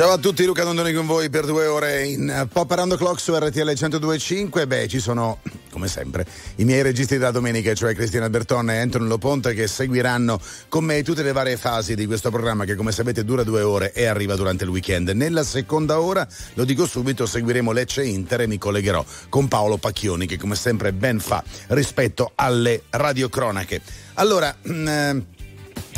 Ciao a tutti, Luca Dondoni con voi per due ore in Pop Around Clock su RTL 102.5. Beh, ci sono, come sempre, i miei registi della domenica, cioè Cristina Bertone e Anton Loponte, che seguiranno con me tutte le varie fasi di questo programma che, come sapete, dura due ore e arriva durante il weekend. Nella seconda ora, lo dico subito, seguiremo Lecce Inter e mi collegherò con Paolo Pacchioni, che come sempre ben fa rispetto alle radiocronache. Allora, mh, eh,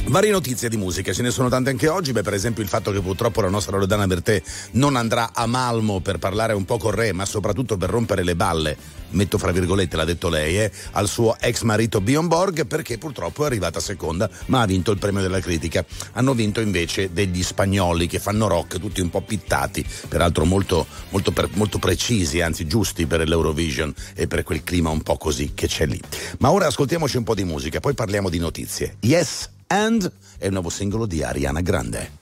Varie notizie di musica, ce ne sono tante anche oggi, beh per esempio il fatto che purtroppo la nostra Rodana Bertè non andrà a Malmo per parlare un po' con Re, ma soprattutto per rompere le balle, metto fra virgolette, l'ha detto lei, eh, al suo ex marito Bjorn Borg perché purtroppo è arrivata seconda, ma ha vinto il premio della critica. Hanno vinto invece degli spagnoli che fanno rock, tutti un po' pittati, peraltro molto, molto, per, molto precisi, anzi giusti per l'Eurovision e per quel clima un po' così che c'è lì. Ma ora ascoltiamoci un po' di musica, poi parliamo di notizie. Yes And è il nuovo singolo di Ariana Grande.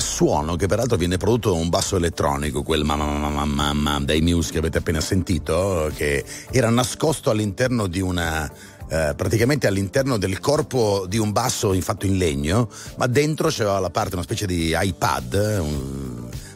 Suono che peraltro viene prodotto da un basso elettronico, quel mamma mamma mamma dei Muse che avete appena sentito, che era nascosto all'interno di una eh, praticamente all'interno del corpo di un basso fatto in legno, ma dentro c'era la parte, una specie di iPad, un,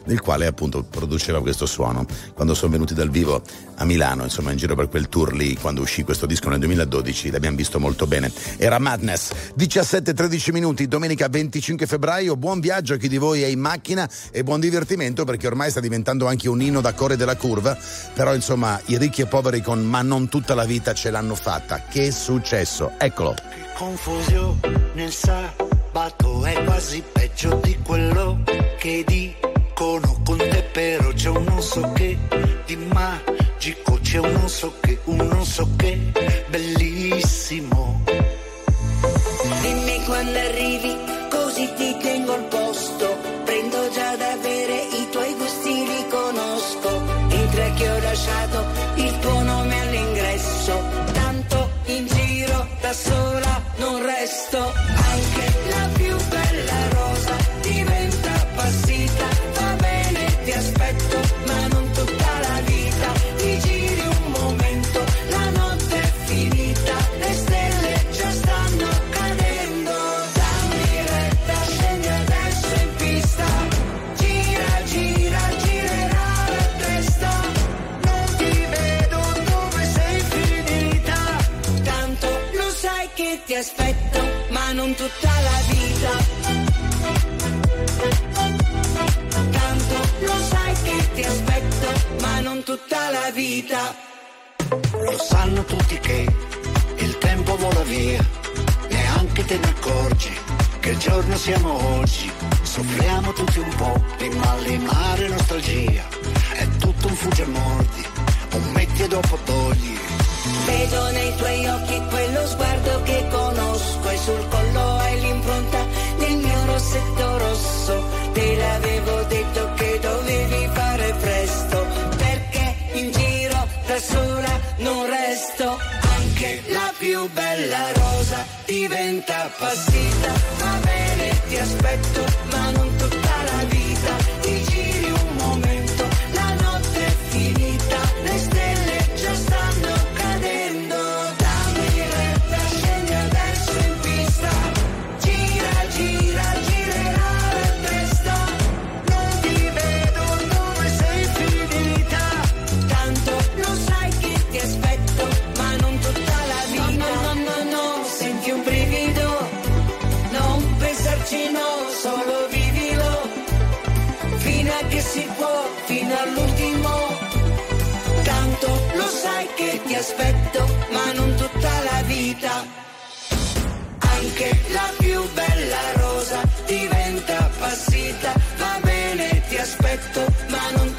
nel quale appunto produceva questo suono. Quando sono venuti dal vivo a Milano, insomma in giro per quel tour lì, quando uscì questo disco nel 2012, l'abbiamo visto molto bene. Era Madness, 17-13 minuti, domenica 25 febbraio, buon viaggio a chi di voi è in macchina e buon divertimento perché ormai sta diventando anche un inno da core della curva, però insomma i ricchi e poveri con ma non tutta la vita ce l'hanno fatta. Che successo? Eccolo. Che confusione nel sabato è quasi peggio di quello che di dicono con te però c'è un non so che di magico, c'è un non so che, un non so che bellissimo. Dimmi quando arrivi, aspetto, ma non tutta la vita. Tanto lo sai che ti aspetto, ma non tutta la vita. Lo sanno tutti che il tempo vola via, neanche te ne accorgi che giorno siamo oggi. Soffriamo tutti un po' di malinare nostalgia. È tutto un fugge mordi, un metti e dopo togli. Vedo nei tuoi occhi quello sguardo che conosco e sul collo hai l'impronta del mio rossetto rosso. Te l'avevo detto che dovevi fare presto, perché in giro da sola non resto che la più bella rosa diventa appassita. Va bene, ti aspetto, ma non tutta la aspetto, ma non tutta la vita. Anche la più bella rosa diventa appassita. Va bene, ti aspetto, ma non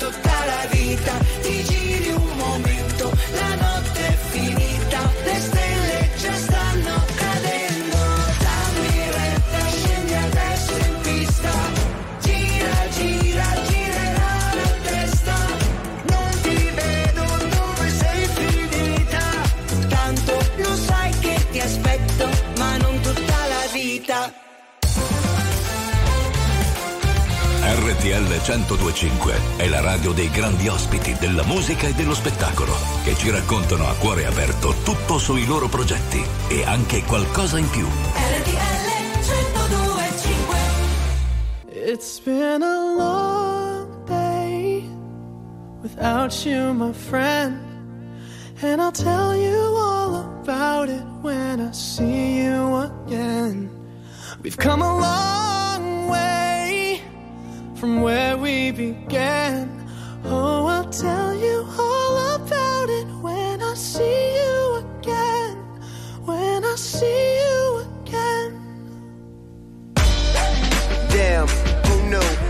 RTL 1025 è la radio dei grandi ospiti della musica e dello spettacolo che ci raccontano a cuore aperto tutto sui loro progetti e anche qualcosa in più. It's been a long day without you, my friend. And I'll tell you all about it when I see you again. We've come a long way from where we began. Oh, I'll tell you all about it when I see you again. When I see you again. Damn, who knew?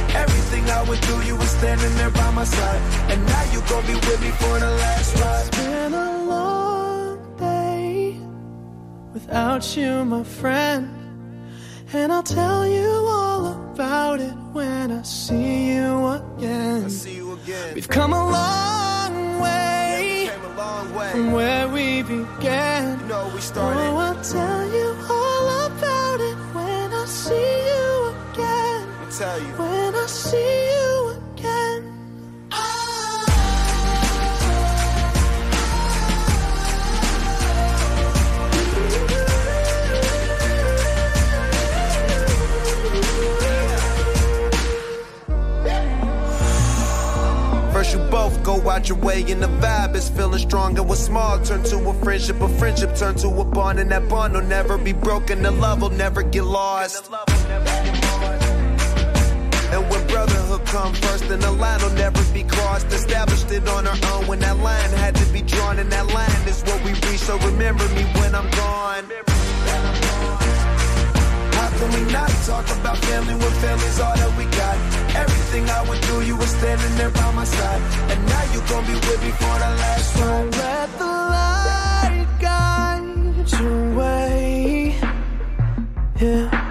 Everything I went through, you were standing there by my side. And now you gon' be with me for the last ride. It's been a long day without you, my friend. And I'll tell you all about it when I see you again. I see you again. We've come a long way Came a long way. from where we began. You know we Oh. I'll tell you tell you. When I see you again. First you both go out your way and the vibe is feeling strong and what's small turn to a friendship, a friendship turn to a bond and that bond will never be broken, the love will never get lost. Come first, then the line will never be crossed. Established it on our own when that line had to be drawn, and that line is what we reach. So remember me when I'm gone. How can we not talk about family when family's all that we got? Everything I went through, you were standing there by my side. And now you gon' be with me for the last ride. Let the light guide your way. Yeah.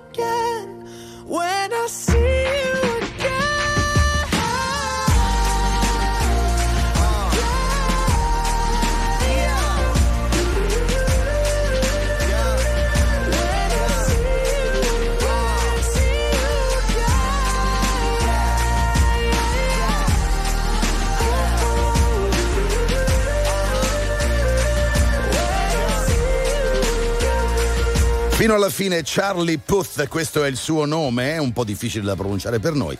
Fino alla fine Charlie Puth, questo è il suo nome, è un po' difficile da pronunciare per noi,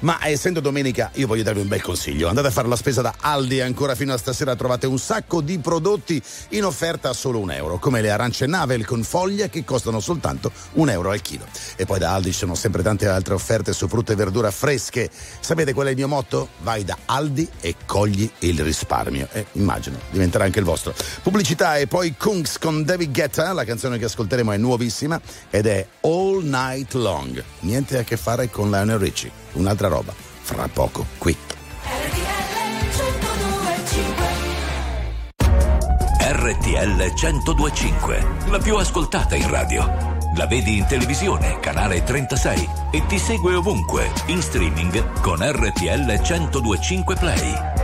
ma essendo domenica io voglio darvi un bel consiglio. Andate a fare la spesa da Aldi ancora fino a stasera trovate un sacco di prodotti in offerta a solo un euro, come le arance Navel con foglia che costano soltanto un euro al chilo. E poi da Aldi ci sono sempre tante altre offerte su frutta e verdura fresche. Sapete qual è il mio motto? Vai da Aldi e cogli il risparmio. E immagino, diventerà anche il vostro. Pubblicità e poi Kungs con David Guetta, la canzone che ascolteremo è nuovissima ed è All Night Long. Niente a che fare con Lionel Richie, un'altra roba. Fra poco qui. RTL 1025, la più ascoltata in radio. La vedi in televisione, canale 36 e ti segue ovunque, in streaming con RTL 1025 Play.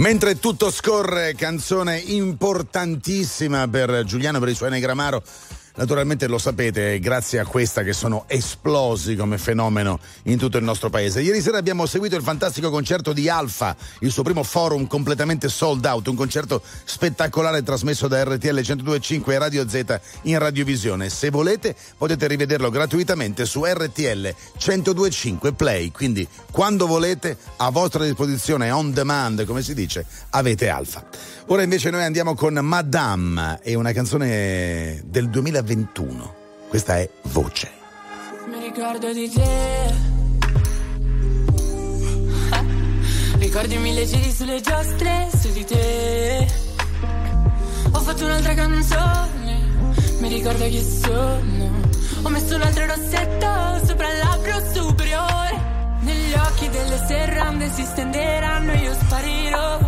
Mentre tutto scorre, canzone importantissima per Giuliano per i suoi Negramaro. Naturalmente lo sapete, è grazie a questa che sono esplosi come fenomeno in tutto il nostro paese. Ieri sera abbiamo seguito il fantastico concerto di Alfa, il suo primo forum completamente sold out, un concerto spettacolare trasmesso da RTL 102.5 e Radio Z in radiovisione. Se volete potete rivederlo gratuitamente su RTL 102.5 Play, quindi quando volete a vostra disposizione on demand, come si dice, avete Alfa. Ora invece noi andiamo con Madame e una canzone del 2021. Questa è Voce. Mi ricordo di te. Ricordi mille giri sulle giostre su di te. Ho fatto un'altra canzone. Mi ricordo chi sono. Ho messo un altro rossetto sopra il labbro superiore. Negli occhi delle serrande si stenderanno e io sparirò.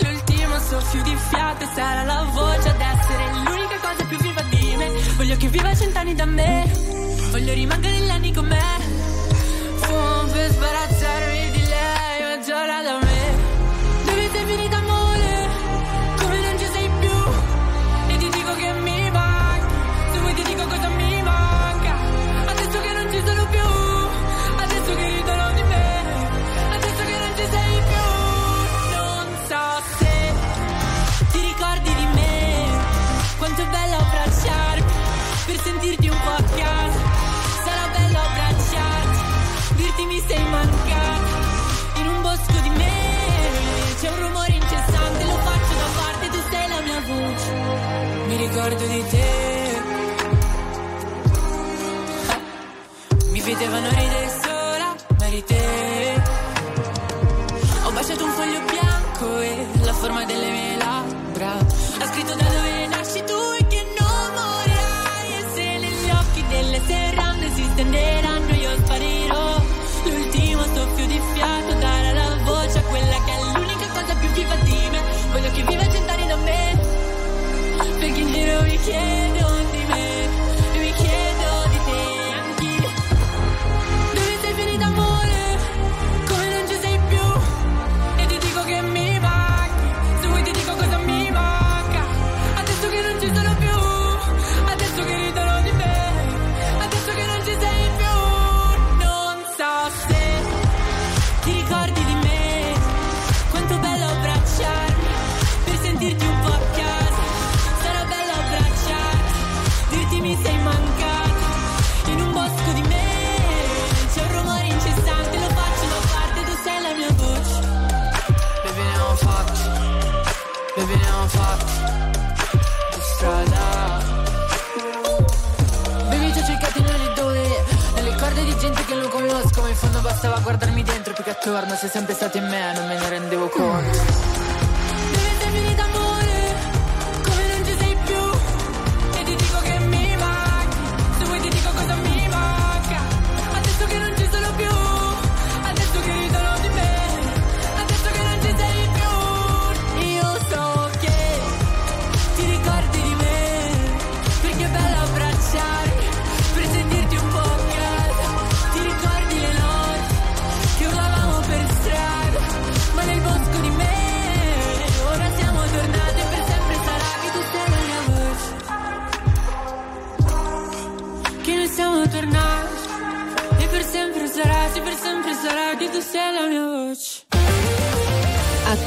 L'ultimo soffio di fiato sarà la voce ad essere l'unica cosa più me. Voglio che viva cent'anni da me. Voglio rimanere gli anni con me. Fumo per sbarazzarmi di lei, ma giorna da me. Dove sei finita amore? Per sentirti un po' a casa. Sarà bello abbracciarti. Dirti mi sei mancato. In un bosco di me. C'è un rumore incessante. Lo faccio da parte. Tu sei la mia voce. Mi ricordo di te. Mi vedevano ridere sola, eri te. Ho baciato un foglio bianco e la forma delle mie labbra. In trovarmi sei sempre stato in me, non me ne rendevo conto.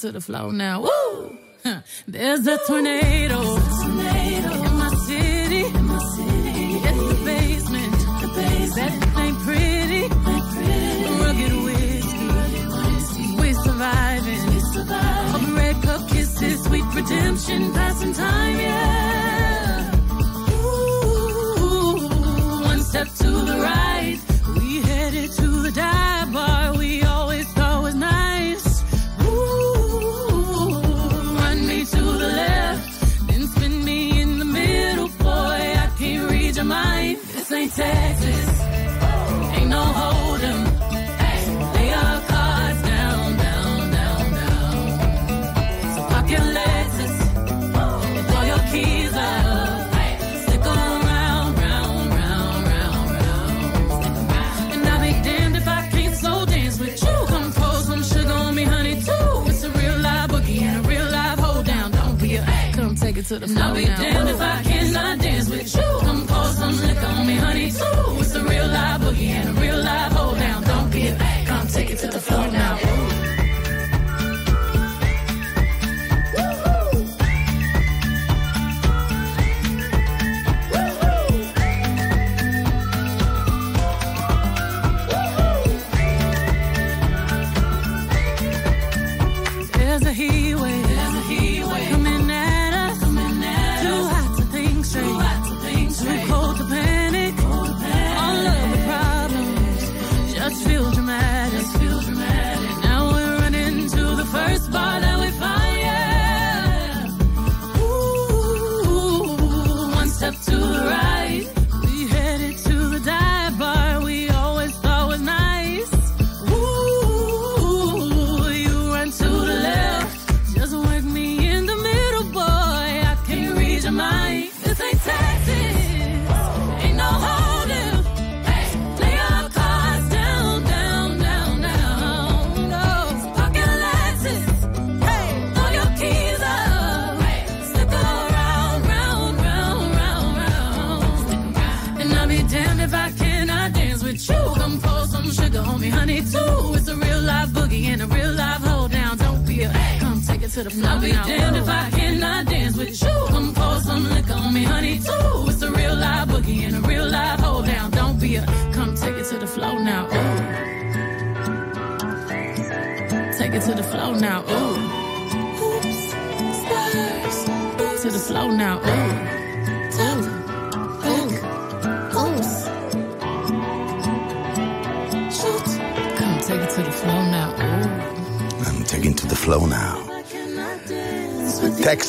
to the floor now. Woo!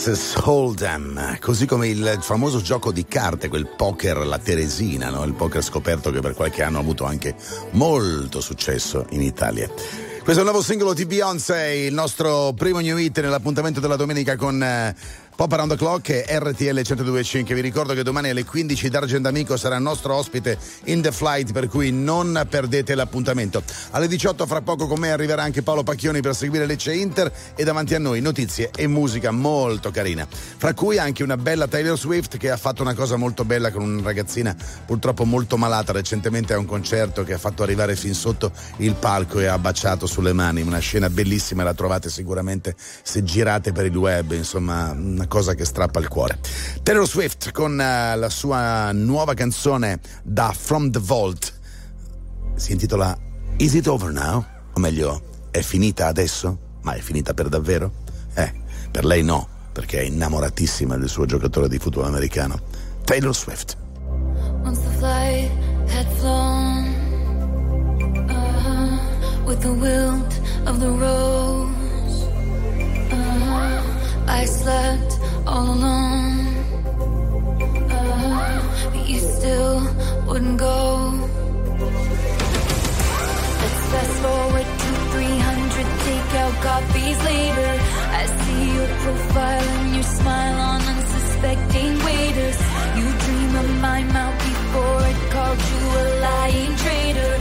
Texas Hold'em, così come il famoso gioco di carte, quel poker, la Teresina, no? il poker scoperto che per qualche anno ha avuto anche molto successo in Italia. Questo è il nuovo singolo di Beyoncé, il nostro primo new hit nell'appuntamento della domenica con eh, Pop Around the Clock e RTL 1025. Vi ricordo che domani alle 15 D'Argent Amico sarà il nostro ospite in The Flight, per cui non perdete l'appuntamento. Alle 18 fra poco con me arriverà anche Paolo Pacchioni per seguire Lecce Inter e davanti a noi notizie e musica molto carina. Fra cui anche una bella Taylor Swift che ha fatto una cosa molto bella con una ragazzina purtroppo molto malata recentemente a un concerto che ha fatto arrivare fin sotto il palco e ha baciato sulle mani. Una scena bellissima, la trovate sicuramente se girate per il web, insomma, una cosa che strappa il cuore. Taylor Swift con uh, la sua nuova canzone da From the Vault si intitola Is it over now? O meglio, è finita adesso? Ma è finita per davvero? Eh, per lei no, perché è innamoratissima del suo giocatore di football americano, Taylor Swift. Once the flight had flown uh, with the wilt of the uh, I slept all alone. Uh, but you still wouldn't go. Let's fast forward to 300 takeout coffees later. I see your profile and your smile on unsuspecting waiters. You dream of my mouth before it called you a lying traitor.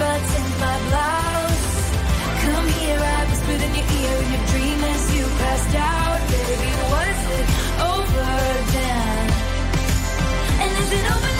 unbuttoned my blouse? Come here, I whispered in your ear in your dream as you passed out, baby. Was it over then? And is it over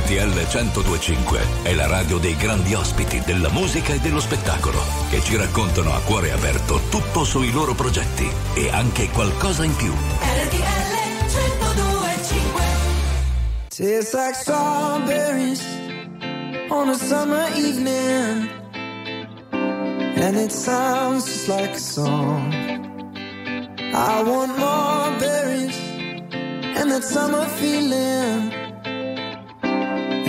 RTL 1025 è la radio dei grandi ospiti della musica e dello spettacolo che ci raccontano a cuore aperto tutto sui loro progetti e anche qualcosa in più. RTL 1025 Tastes like strawberries on a summer evening. And it sounds just like a song. I want more berries and that summer feeling.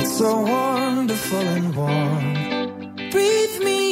It's so wonderful and warm. Breathe me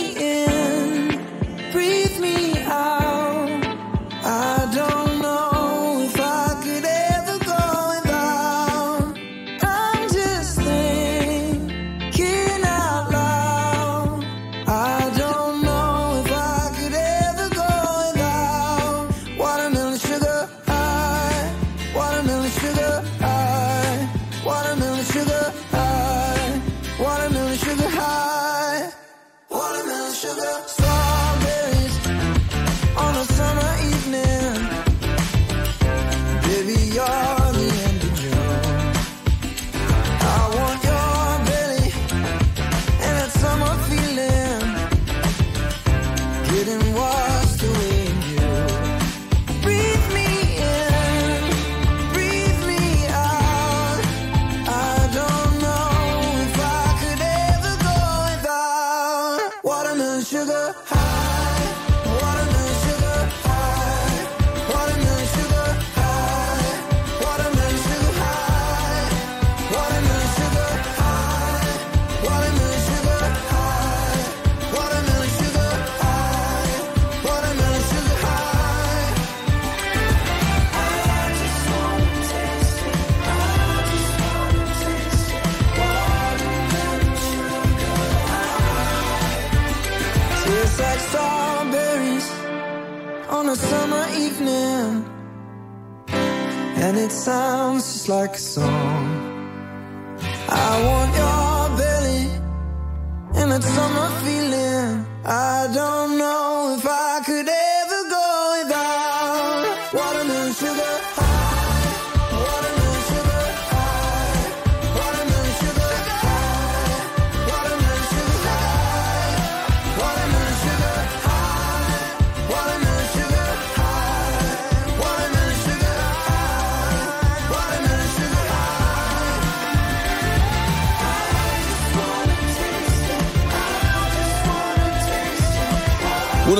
like a song.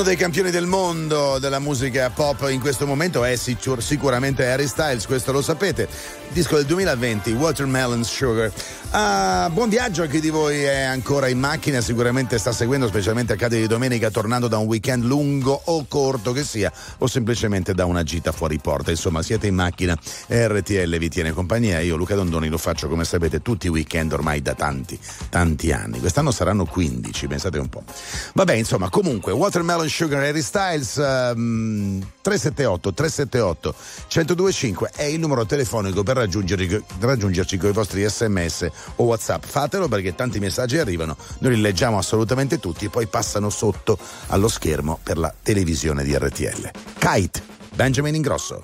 Dei campioni del mondo della musica pop in questo momento è sicur- sicuramente Harry Styles, questo lo sapete. Disco del 2020, Watermelon Sugar. Ah, buon viaggio a chi di voi è ancora in macchina, sicuramente sta seguendo, specialmente accade di domenica, tornando da un weekend lungo o corto che sia, o semplicemente da una gita fuori porta. Insomma, siete in macchina RTL vi tiene compagnia. Io, Luca Dondoni, lo faccio come sapete tutti i weekend ormai da tanti, tanti anni. Quest'anno saranno 15, pensate un po'. Vabbè, insomma, comunque, Watermelon Sugar Harry Styles ehm, 378 378 1025 è il numero telefonico per raggiungerci con i vostri sms o whatsapp. Fatelo perché tanti messaggi arrivano noi li leggiamo assolutamente tutti e poi passano sotto allo schermo per la televisione di RTL Kite Benjamin Ingrosso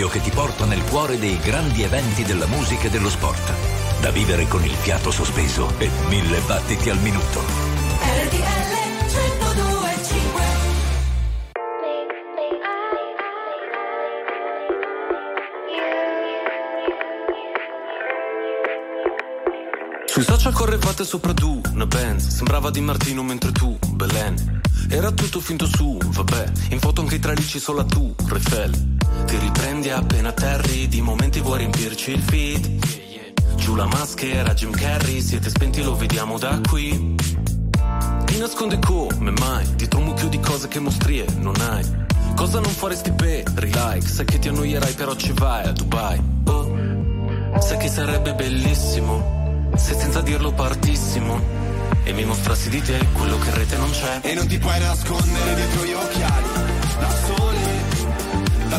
radio che ti porta nel cuore dei grandi eventi della musica e dello sport. Da vivere con il fiato sospeso e mille battiti al minuto. RTL 1025 Sui social correvate sopra tu, una Benz Sembrava Di Martino mentre tu, Belen Era tutto finto su, vabbè In foto anche i tralicci solo a tu, Refel Ti riprendi appena terri Di momenti vuoi riempirci il feed. Giù la maschera, Jim Carrey Siete spenti, lo vediamo da qui. Nasconde come mai Dietro un mucchio di cose che mostrie non hai. Cosa non faresti per like Sai che ti annoierai però ci vai a Dubai. Oh. Sai che sarebbe bellissimo Se senza dirlo partissimo. E mi mostrassi di te quello che in rete non c'è. E non ti puoi nascondere dietro gli occhiali Da sole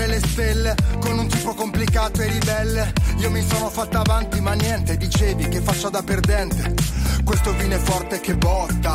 toccare le stelle con un tipo complicato e ribelle. Io mi sono fatta avanti, ma niente, dicevi che faccia da perdente. Questo vino è forte che botta,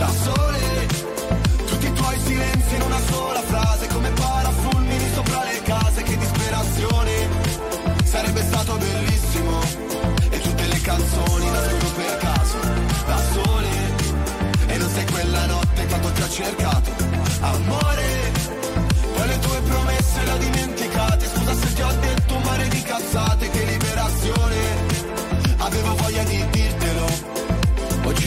Da sole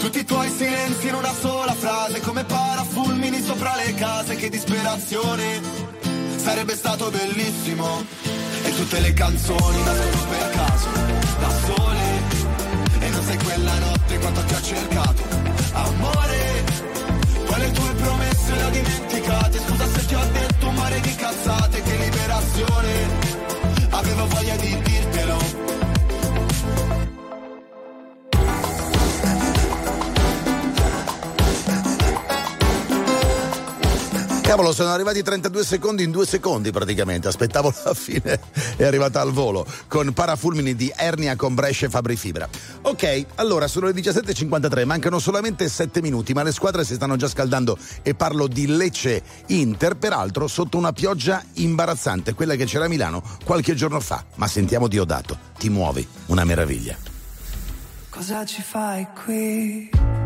Tutti i tuoi silenzi in una sola frase, come parafulmini sopra le case, che disperazione. Sarebbe stato bellissimo. E tutte le canzoni nascono per caso, da sole. E non sei quella notte quando ti ho cercato, amore. Poi le tue promesse le ho dimenticate, scusa se ti ho detto un mare di cazzate, che liberazione. Cavolo, sono arrivati 32 secondi in due secondi praticamente. Aspettavo la fine, è arrivata al volo con parafulmini di Ernia con Brescia e Fabri Fibra. Ok, allora sono le 17.53, mancano solamente 7 minuti, ma le squadre si stanno già scaldando e parlo di Lecce Inter, peraltro sotto una pioggia imbarazzante, quella che c'era a Milano qualche giorno fa. Ma sentiamo Diodato, ti muovi, una meraviglia. Cosa ci fai qui?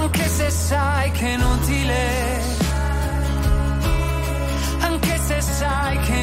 anche se sai che è inutile, anche se sai che è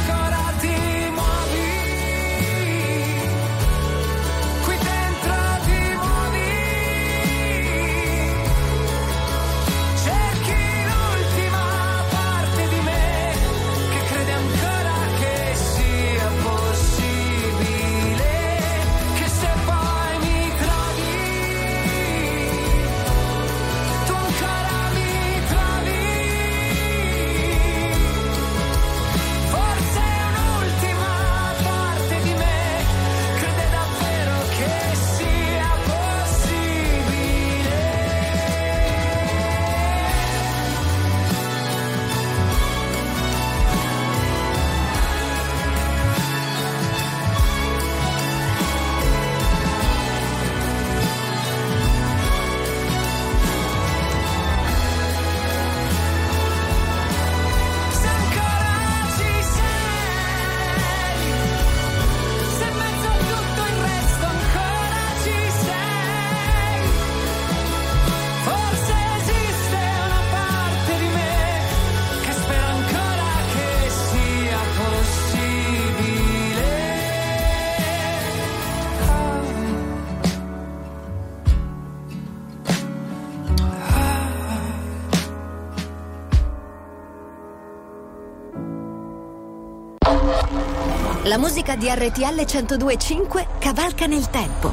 La musica di RTL 1025 cavalca nel tempo.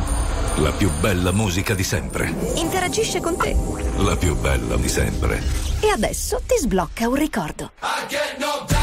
La più bella musica di sempre. Interagisce con te. La più bella di sempre. E adesso ti sblocca un ricordo. He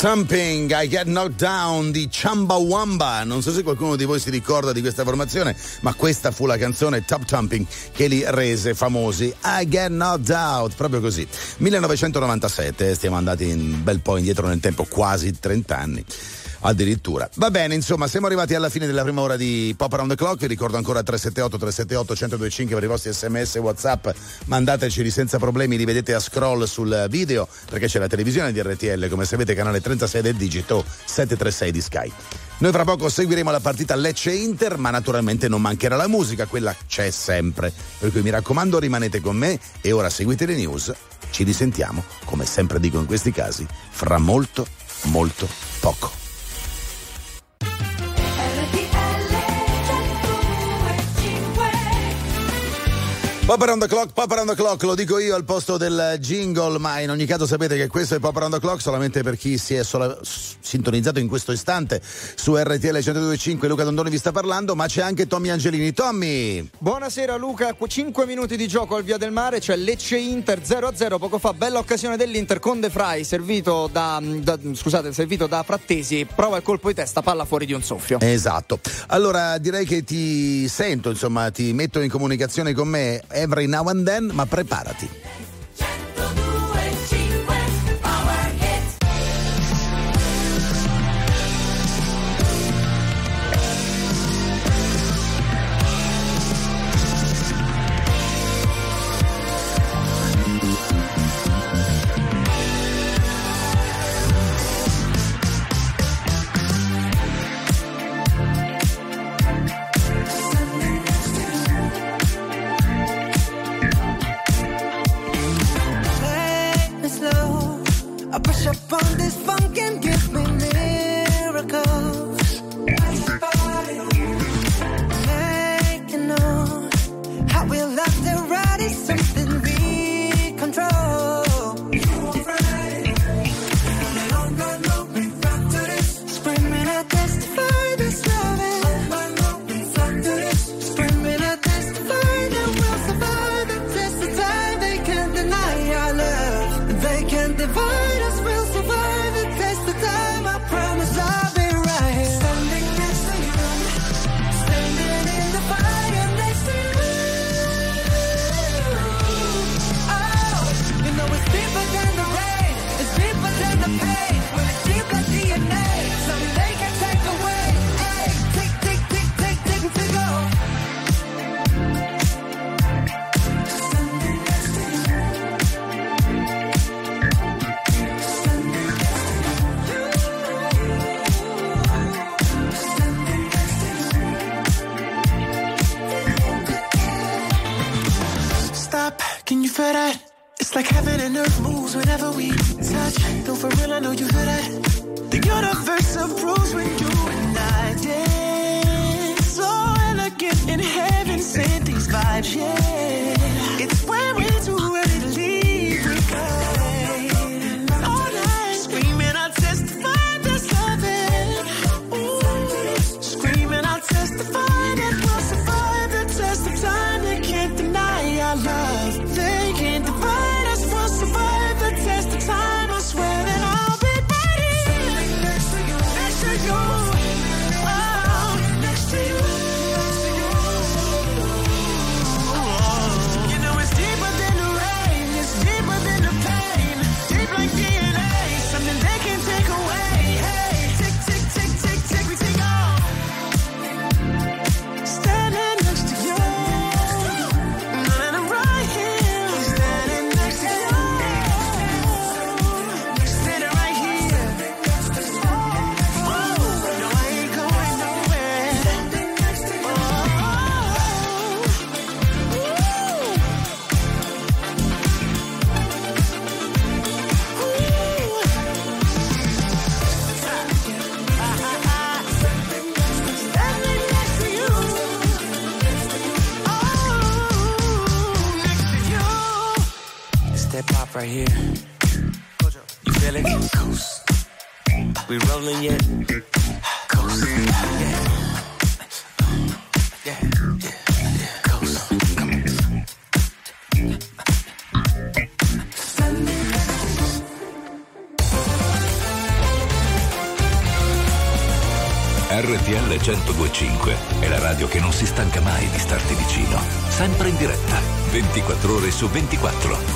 Thumping, I Get Knocked Down di Chumbawamba. Non so se qualcuno di voi si ricorda di questa formazione, ma questa fu la canzone Top Thumping che li rese famosi. I Get Knocked Out, proprio così. 1997, stiamo andati un bel po' indietro nel tempo, quasi 30 anni. Addirittura. Va bene, insomma, siamo arrivati alla fine della prima ora di Pop Around the Clock. Vi ricordo ancora 378 378 1025 per i vostri sms e WhatsApp. Mandateceli senza problemi, li vedete a scroll sul video perché c'è la televisione di RTL, come sapete, canale 36 del digito 736 di Sky. Noi fra poco seguiremo la partita Lecce-Inter, ma naturalmente non mancherà la musica, quella c'è sempre. Per cui mi raccomando, rimanete con me e ora seguite le news. Ci risentiamo, come sempre dico in questi casi, fra molto, molto poco. Pop around the clock, pop around the clock, lo dico io al posto del jingle, ma in ogni caso sapete che questo è pop around the clock solamente per chi si è sola- sintonizzato in questo istante su RTL 102.5, Luca Dondoni vi sta parlando, ma c'è anche Tommy Angelini. Tommy! Buonasera Luca, 5 minuti di gioco al Via del Mare, c'è Lecce Inter 0-0, poco fa bella occasione dell'Inter con De Frey, servito da, da- scusate, servito da Frattesi, prova il colpo di testa, palla fuori di un soffio. Esatto. Allora direi che ti sento, insomma, ti metto in comunicazione con me every now and then, ma preparati. Su 24.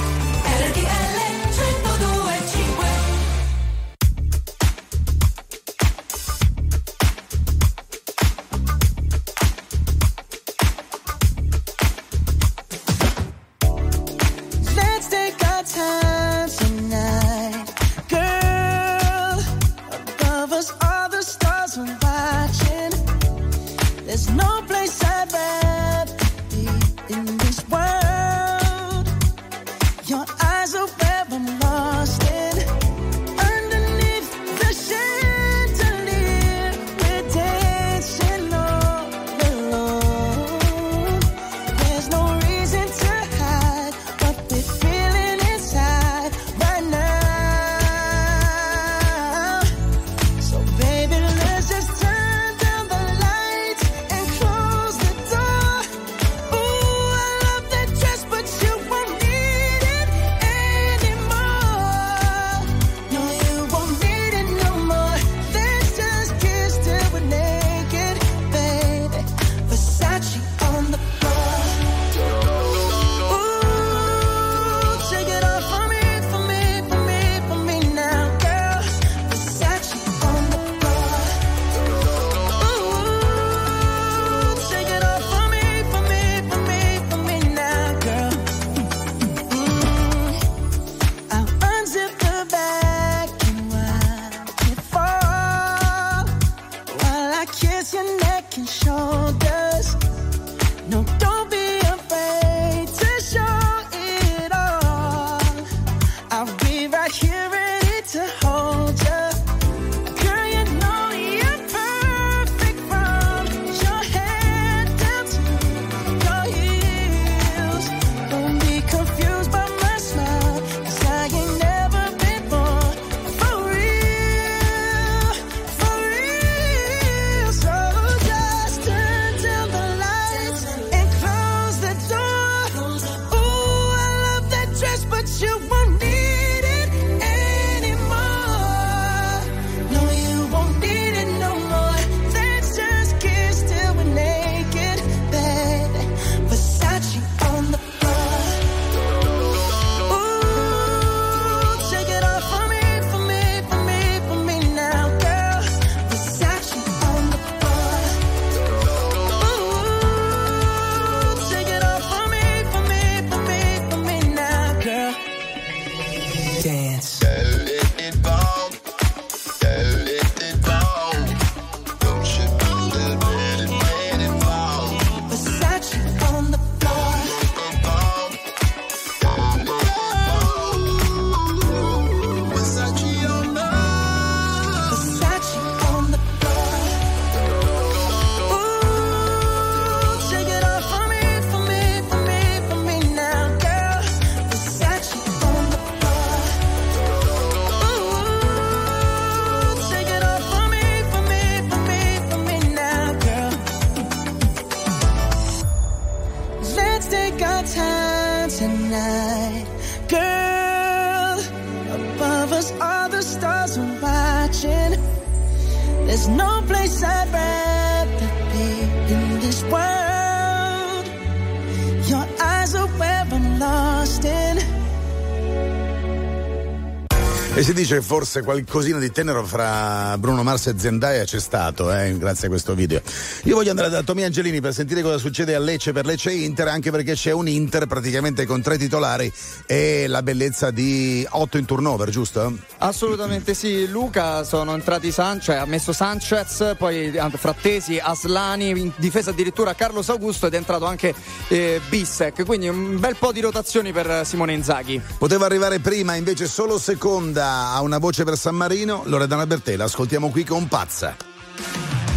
E che forse qualcosina di tenero fra Bruno Mars e Zendaya c'è stato, eh, grazie a questo video. Io voglio andare da Tommy Angelini per sentire cosa succede a Lecce per Lecce Inter, anche perché c'è un Inter praticamente con tre titolari e la bellezza di otto in turnover, giusto? Assolutamente sì, Luca sono entrati San, cioè ha messo Sanchez, poi eh, Frattesi, Aslani, in difesa addirittura Carlos Augusto ed è entrato anche eh, Bissek, quindi un bel po' di rotazioni per Simone Inzaghi. Poteva arrivare prima, invece solo seconda a una voce per San Marino, Loredana Bertella, ascoltiamo qui con Pazza.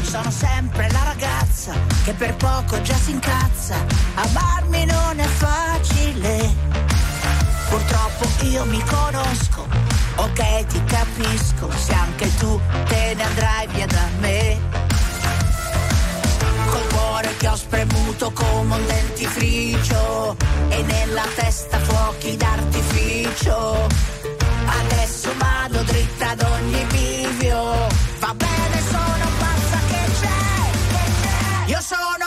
Sono sempre la ragazza che per poco già si incazza. Amarmi non è facile. Purtroppo io mi conosco. Ok, ti capisco. Se anche tu te ne andrai via da me. Col cuore che ho spremuto come un dentifricio. E nella testa fuochi d'artificio. Adesso vado dritta ad ogni bivio. Va bene, sono pazza che c'è. Io sono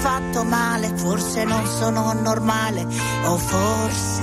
fatto male, forse non sono normale, o forse,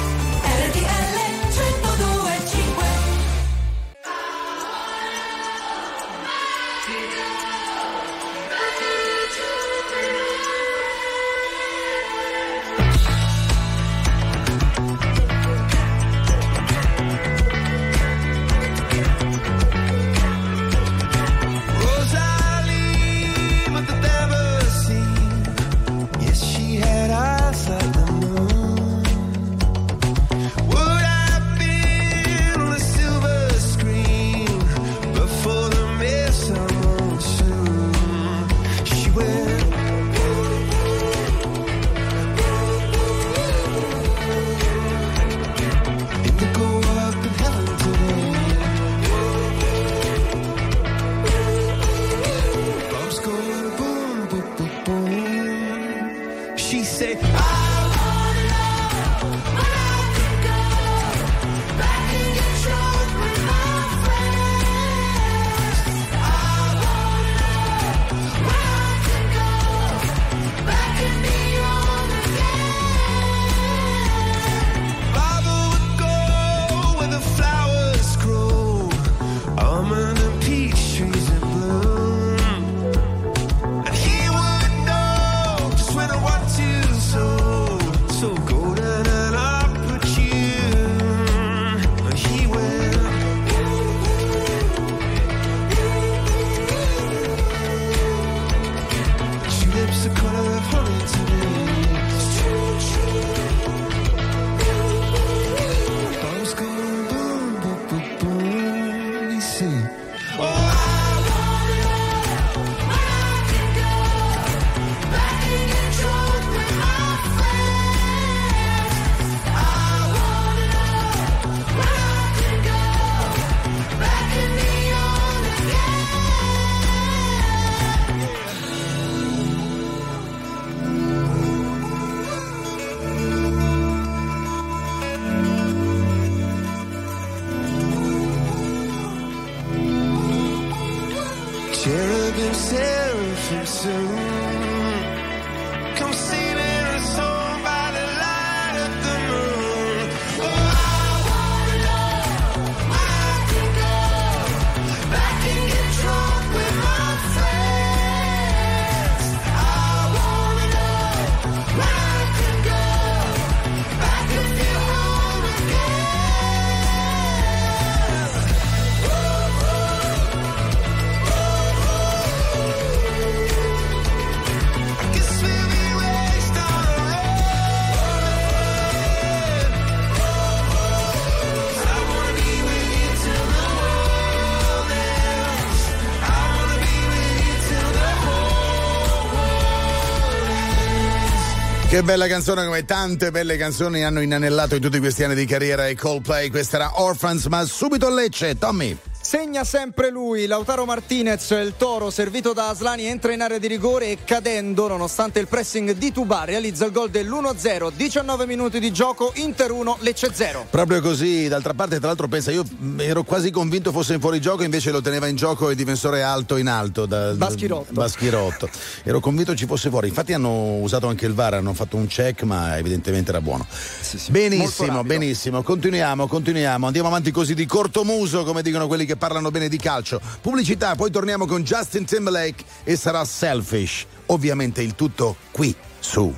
Che bella canzone come tante belle canzoni hanno inanellato in tutti questi anni di carriera e Coldplay. Questa era Orphans, ma subito a Lecce, Tommy. Segna sempre lui, Lautaro Martinez, il toro servito da Aslani entra in area di rigore e cadendo, nonostante il pressing di Tubà, realizza il gol dell'1-0, 19 minuti di gioco, Inter 1, Lecce 0. Proprio così, d'altra parte tra l'altro pensa, io ero quasi convinto fosse in fuorigioco, invece lo teneva in gioco il difensore alto in alto. Da, Baschirotto. Baschirotto. ero convinto ci fosse fuori, infatti hanno usato anche il VAR, hanno fatto un check, ma evidentemente era buono. Sì, sì, benissimo, benissimo, continuiamo, continuiamo, andiamo avanti così di corto muso, come dicono quelli che parlano bene di calcio. Pubblicità, poi torniamo con Justin Timberlake e sarà Selfish. Ovviamente il tutto qui su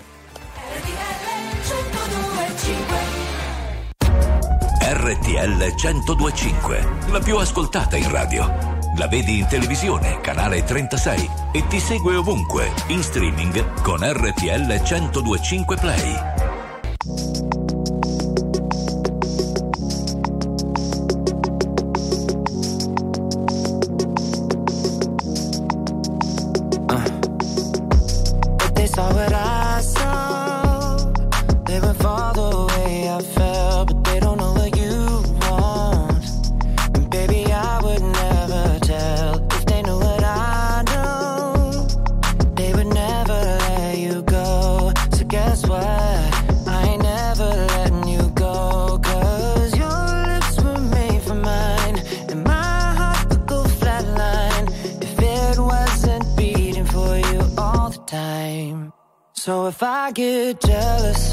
RTL 1025, la più ascoltata in radio. La vedi in televisione, canale 36 e ti segue ovunque, in streaming con RTL 1025 Play. I get jealous.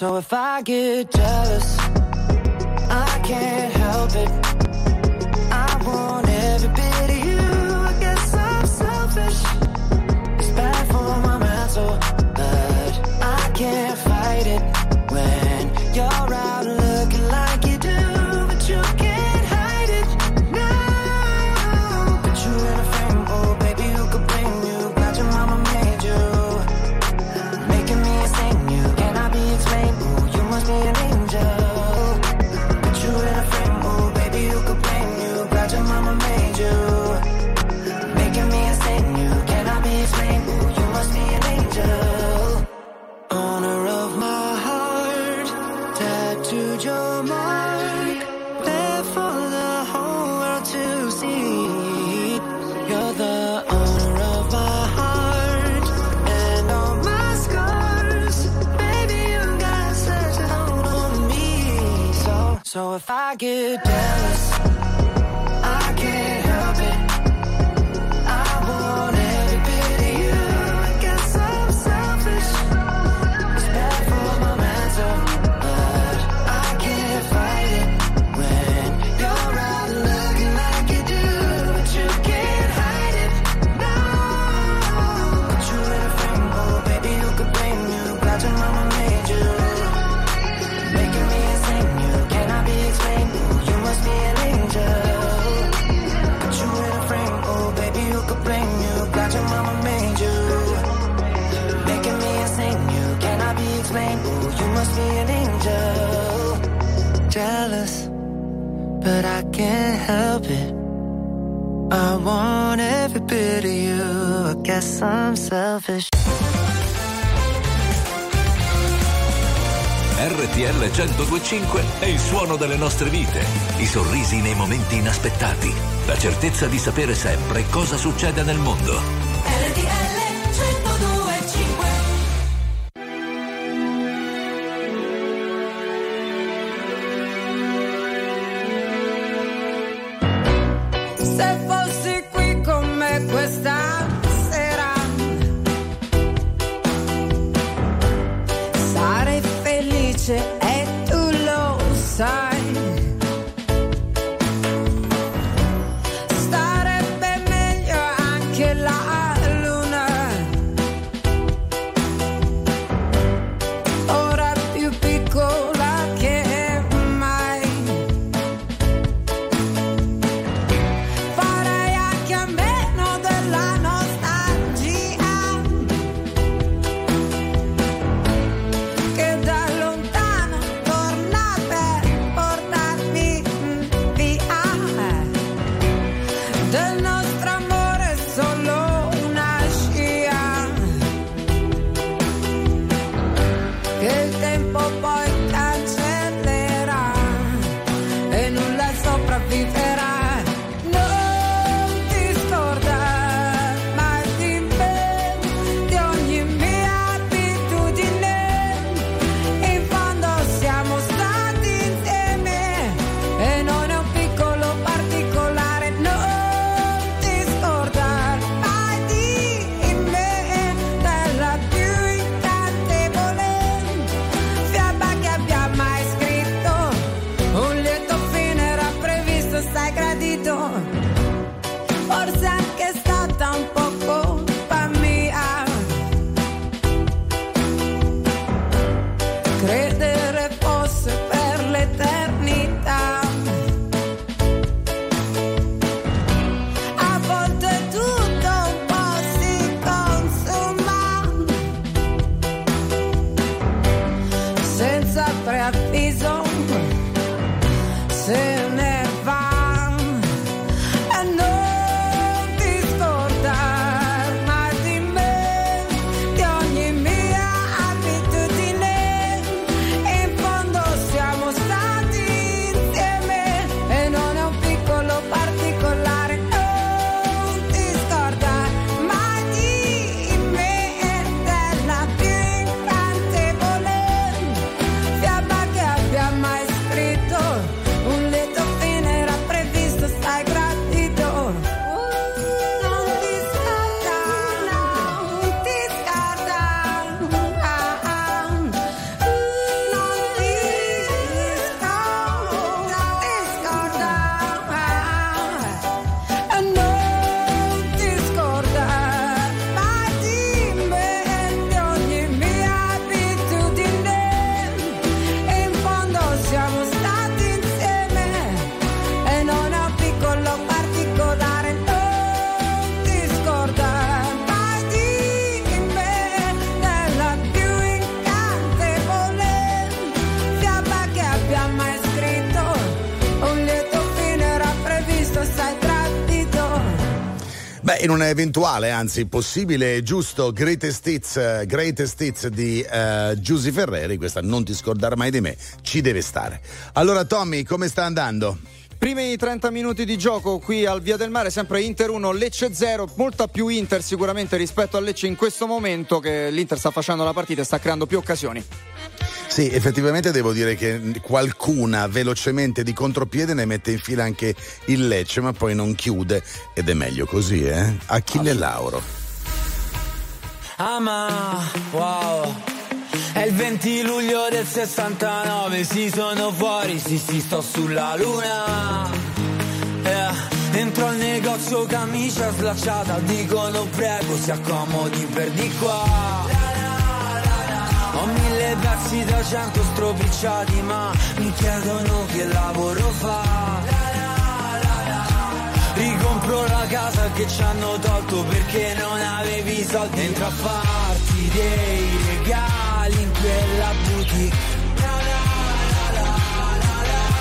So if I get jealous, I can't help it. I want I get down. I can't help it. I want every bit of you. I guess I'm selfish. RTL 1025 è il suono delle nostre vite, i sorrisi nei momenti inaspettati, la certezza di sapere sempre cosa succede nel mondo. In un eventuale, anzi possibile e giusto Greatest Hits, Greatest Hits di eh, Giusy Ferreri, questa non ti scordare mai di me, ci deve stare. Allora Tommy, come sta andando? Primi 30 minuti di gioco qui al Via del Mare, sempre Inter 1, Lecce 0, molta più Inter sicuramente rispetto a Lecce in questo momento che l'Inter sta facendo la partita e sta creando più occasioni. Sì, effettivamente devo dire che qualcuna velocemente di contropiede ne mette in fila anche il Lecce, ma poi non chiude ed è meglio così, eh? Achille Lauro. Ama, wow. È il 20 luglio del 69, si sono fuori, sì sì sto sulla luna. Eh, entro al negozio camicia slacciata, dicono prego si accomodi per di qua. Ho cento stropicciati ma mi chiedono che lavoro fa. Ricompro la casa che ci hanno tolto perché non avevi soldi. Entra a farti dei regali in quella boutique.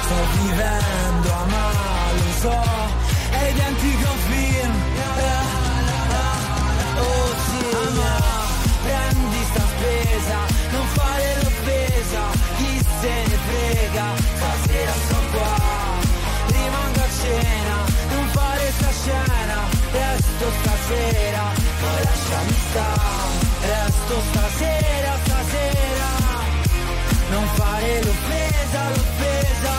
Sto vivendo a male, lo so, e i denti frega, stasera sto qua, rimango a cena, non fare sta scena, resto stasera, poi lasciami stare, resto stasera, stasera, non fare l'offesa, l'offesa,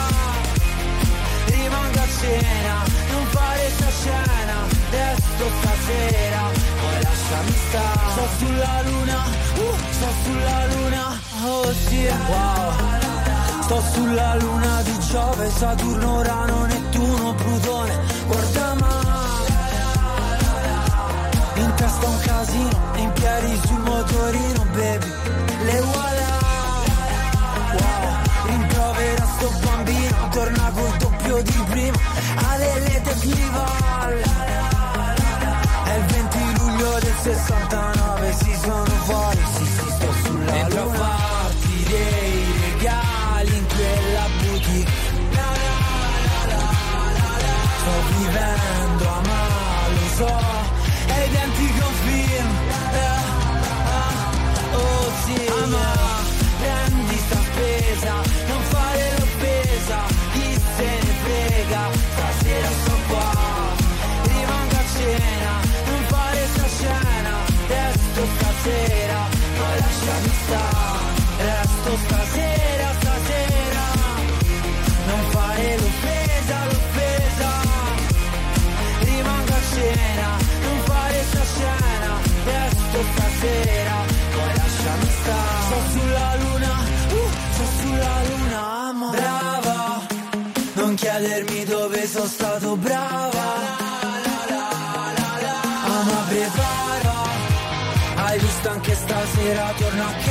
rimango a cena, non fare sta scena, resto stasera, poi lasciami stare. Sto sulla luna, uh, sto sulla luna, oh sì, wow. Sto sulla luna di Giove, Saturno, Urano, Nettuno, Plutone, guarda ma in testa un casino, in piedi sul motorino, baby, le voilà. Wow, rimprovera sto bambino, torna col doppio di prima, alle festival. È il 20 luglio del 69, frega, stasera torno a casa,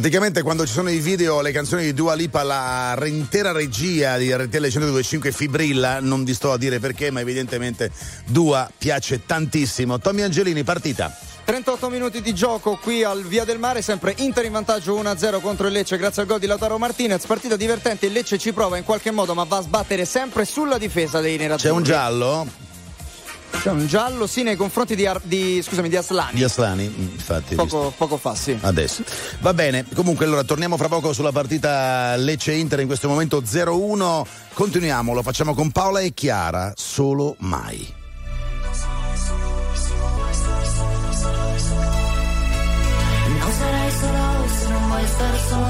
Praticamente quando ci sono i video, le canzoni di Dua Lipa, la intera regia di RTL 125 fibrilla, non vi sto a dire perché, ma evidentemente Dua piace tantissimo. Tommy Angelini, partita. 38 minuti di gioco qui al Via del Mare, sempre Inter in vantaggio 1-0 contro il Lecce grazie al gol di Lautaro Martinez, partita divertente, il Lecce ci prova in qualche modo ma va a sbattere sempre sulla difesa dei nerazzurri. C'è un giallo? C'è un giallo sì nei confronti di, Ar- di, scusami, di Aslani. Di Aslani, mm, infatti. Poco, poco, fa, sì. Adesso. Va bene, comunque allora torniamo fra poco sulla partita Lecce-Inter in questo momento 0-1. Continuiamo, lo facciamo con Paola e Chiara, solo mai. No sarai solo se non vuoi star solo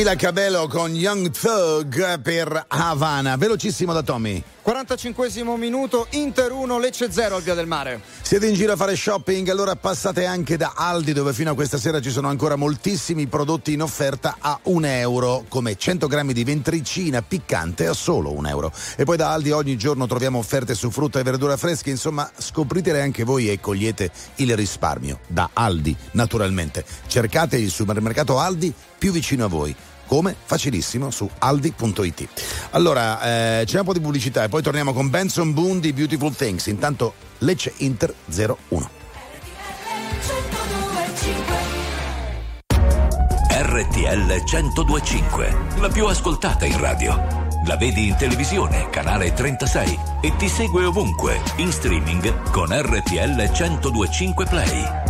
Camila Cabello con Young Thug per Havana. Velocissimo da Tommy. 45 minuto, Inter 1, Lecce 0 al via del mare. Siete in giro a fare shopping? Allora passate anche da Aldi dove fino a questa sera ci sono ancora moltissimi prodotti in offerta a un euro, come 100 grammi di ventricina piccante a solo un euro. E poi da Aldi ogni giorno troviamo offerte su frutta e verdura fresche, insomma scopritele anche voi e cogliete il risparmio. Da Aldi, naturalmente. Cercate il supermercato Aldi più vicino a voi. Come? Facilissimo su aldi.it. Allora, eh, c'è un po' di pubblicità e poi torniamo con Benson Boone di Beautiful Things. Intanto Lecce Inter 01. RTL 1025, la più ascoltata in radio. La vedi in televisione, canale 36 e ti segue ovunque, in streaming con RTL 1025 Play.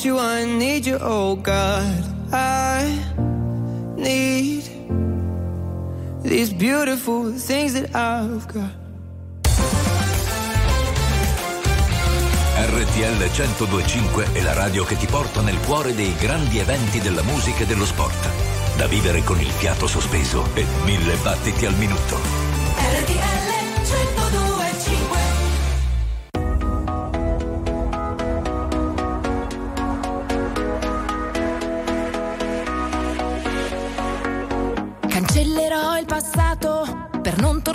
Want you, I need you, oh God. I need these beautiful things that I've got. RTL 1025 è la radio che ti porta nel cuore dei grandi eventi della musica e dello sport. Da vivere con il fiato sospeso e mille battiti al minuto.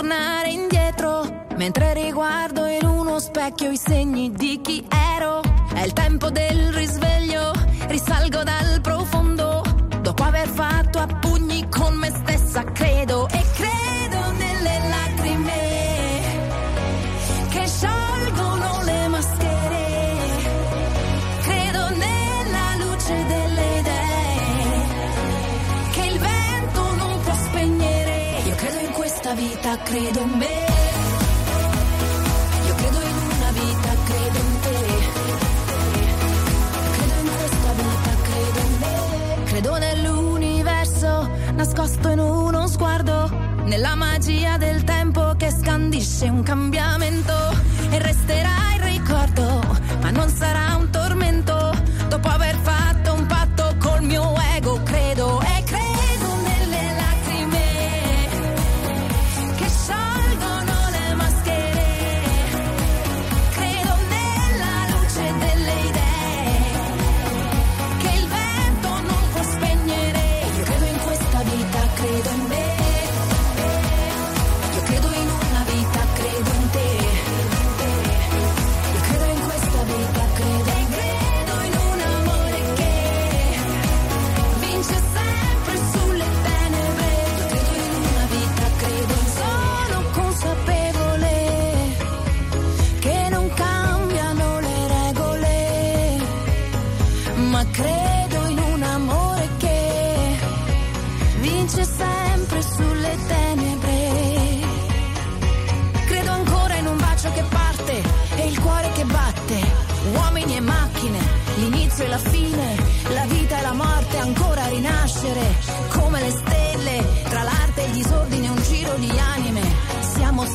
Tornare indietro. Mentre riguardo in uno specchio i segni di chi ero. È il tempo del risveglio, risalgo dal profondo. Dopo aver fatto a pugni con me stessa, credo vita, credo in me. Io credo in una vita, credo in te. Credo in questa vita, credo in me. Credo nell'universo nascosto in uno sguardo. Nella magia del tempo che scandisce un cambiamento.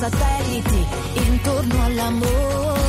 Satelliti intorno all'amore,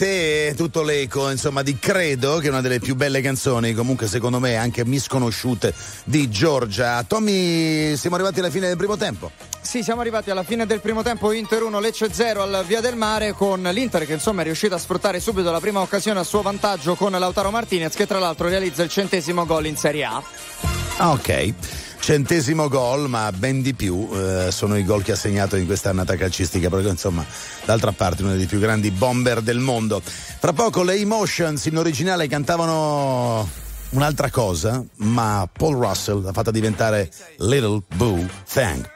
Te, tutto l'eco, insomma, di Credo, che è una delle più belle canzoni, comunque secondo me anche misconosciute, di Giorgia. Tommy, siamo arrivati alla fine del primo tempo. Sì, siamo arrivati alla fine del primo tempo, Inter 1, Lecce 0 al Via del Mare con l'Inter che insomma è riuscita a sfruttare subito la prima occasione a suo vantaggio con Lautaro Martinez che tra l'altro realizza il centesimo gol in Serie A. Ah, ok. Centesimo gol, ma ben di più eh, sono i gol che ha segnato in questa annata calcistica, perché insomma, d'altra parte uno dei più grandi bomber del mondo. Fra poco le Emotions in originale cantavano un'altra cosa, ma Paul Russell l'ha fatta diventare Little Boo Thang.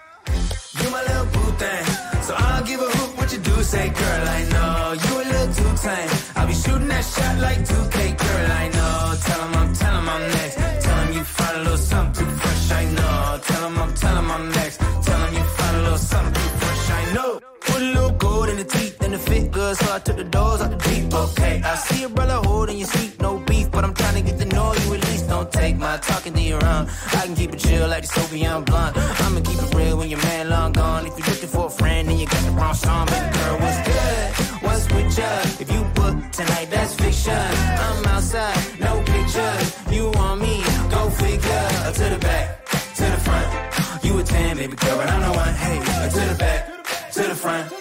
You my little boo thing. So I'll give a hoot what you do. Say, girl, I know you a little too tame. I'll be shooting that shot like 2K, girl, I know. Tell him I'm, tell him I'm next. Tell him you find a little something fresh, I know. Tell him I'm, tell him I'm next. Tell him you find a little something fresh, I know. Put a little gold in the teeth and the fit good, so I took the doors out the deep, okay. I see a brother holding your seat, no beef, but I'm trying to get to know you at least. Don't take my talking to your own. I can keep it chill like the Soviet blunt. I'ma keep it real when your man long gone. If you're looking for a friend and you got the wrong song, baby a 10, baby girl, but I'm the one. Hey, to the back, to the front.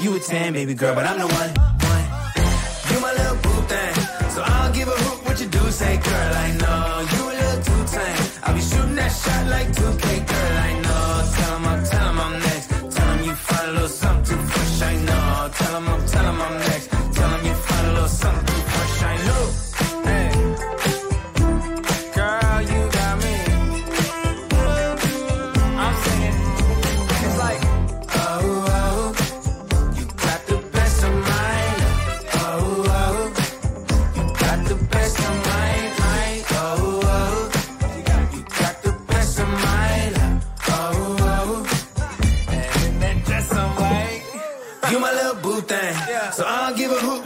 You a 10, baby girl, but I'm the one. one. You my little boo thing. So I'll give a hoot what you do. Say, girl, I know you a little too tame. I'll be shooting that shot like 2K, girl, I know. Tell him I'm, tell him I'm next. Tell him you find a little something too fresh, I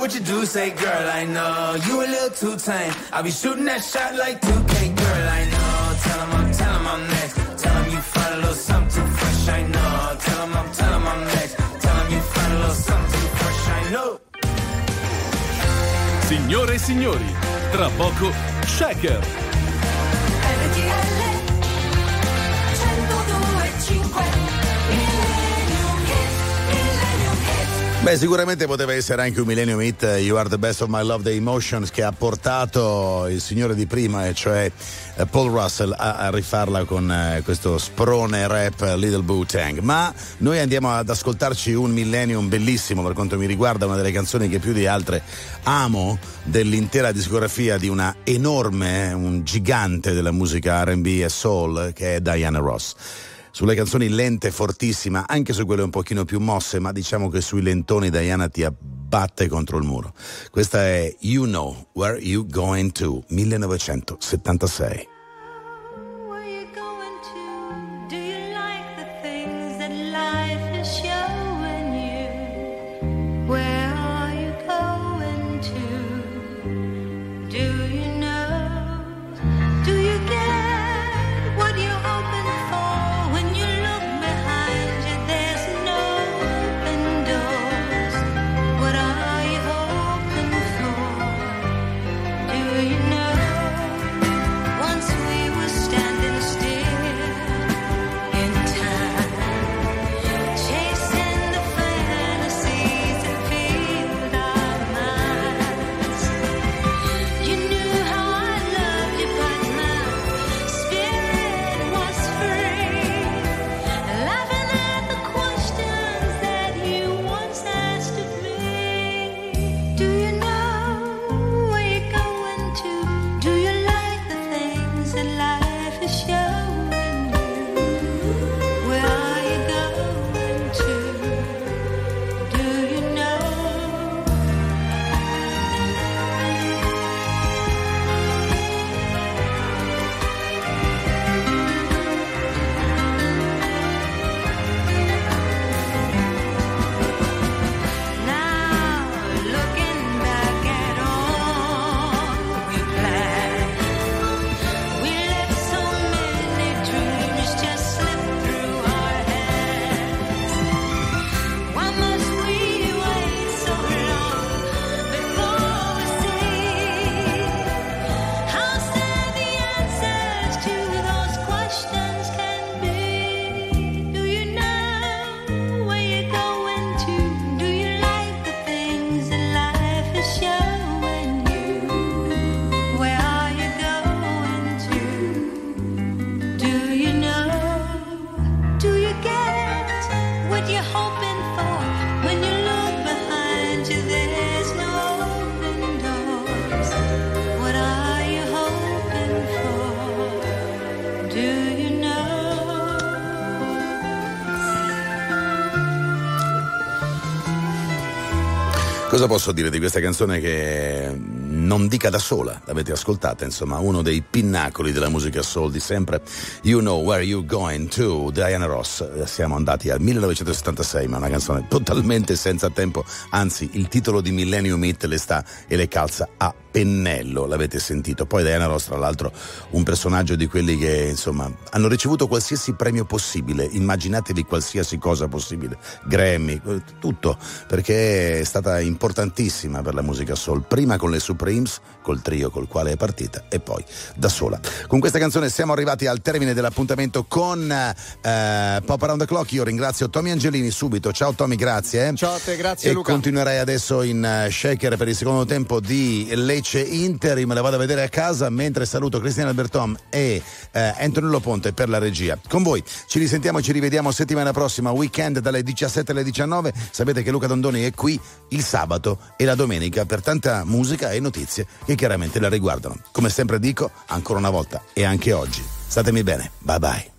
what you do, say, girl, I know you a little too tame. I'll be shooting that shot like 2K, girl, I know. Tell him I'm, tell him I'm next. Tell him you find a little something fresh, I know. Tell him I'm, tell him I'm next. Tell him you find a little something fresh, I know. Signore e signori, tra poco Shaker. Beh, sicuramente poteva essere anche un Millennium Hit, You Are the Best of My Love, The Emotions, che ha portato il signore di prima, e cioè eh, Paul Russell, a, rifarla con eh, questo sprone rap eh, Little Boo Tang. Ma noi andiamo ad ascoltarci un Millennium bellissimo per quanto mi riguarda, una delle canzoni che più di altre amo dell'intera discografia di una enorme, un gigante della musica RB e soul, che è Diana Ross sulle canzoni lente, fortissima, anche su quelle un pochino più mosse, ma diciamo che sui lentoni Diana ti abbatte contro il muro. Questa è You Know Where You Going To, 1976. Cosa posso dire di questa canzone che non dica da sola, l'avete ascoltata, insomma, uno dei pinnacoli della musica soul di sempre. You Know Where You Going To, Diana Ross. Eh, Siamo andati al 1976, ma una canzone totalmente senza tempo, anzi il titolo di Millennium Hit le sta e le calza a pennello, l'avete sentito. Poi Diana Ross, tra l'altro, un personaggio di quelli che, insomma, hanno ricevuto qualsiasi premio possibile, immaginatevi qualsiasi cosa possibile, Grammy, eh, tutto, perché è stata importantissima per la musica soul, prima con le Supremes, col trio col quale è partita e poi da sola. Con questa canzone siamo arrivati al termine dell'appuntamento con eh, Pop Around the Clock. Io ringrazio Tommy Angelini subito. Ciao Tommy, grazie. Ciao a te, grazie e Luca. continuerei adesso in eh, shaker per il secondo tempo di Lecce Inter. Me la vado a vedere a casa mentre saluto Cristiano Albertom e eh, Antonello Ponte per la regia. Con voi ci risentiamo e ci rivediamo settimana prossima, weekend dalle 17 alle 19. Sapete che Luca Dondoni è qui il sabato e la domenica per tanta musica e notizie che chiaramente la riguardano. Come sempre dico, ancora una volta e anche oggi. Statemi bene. Bye bye.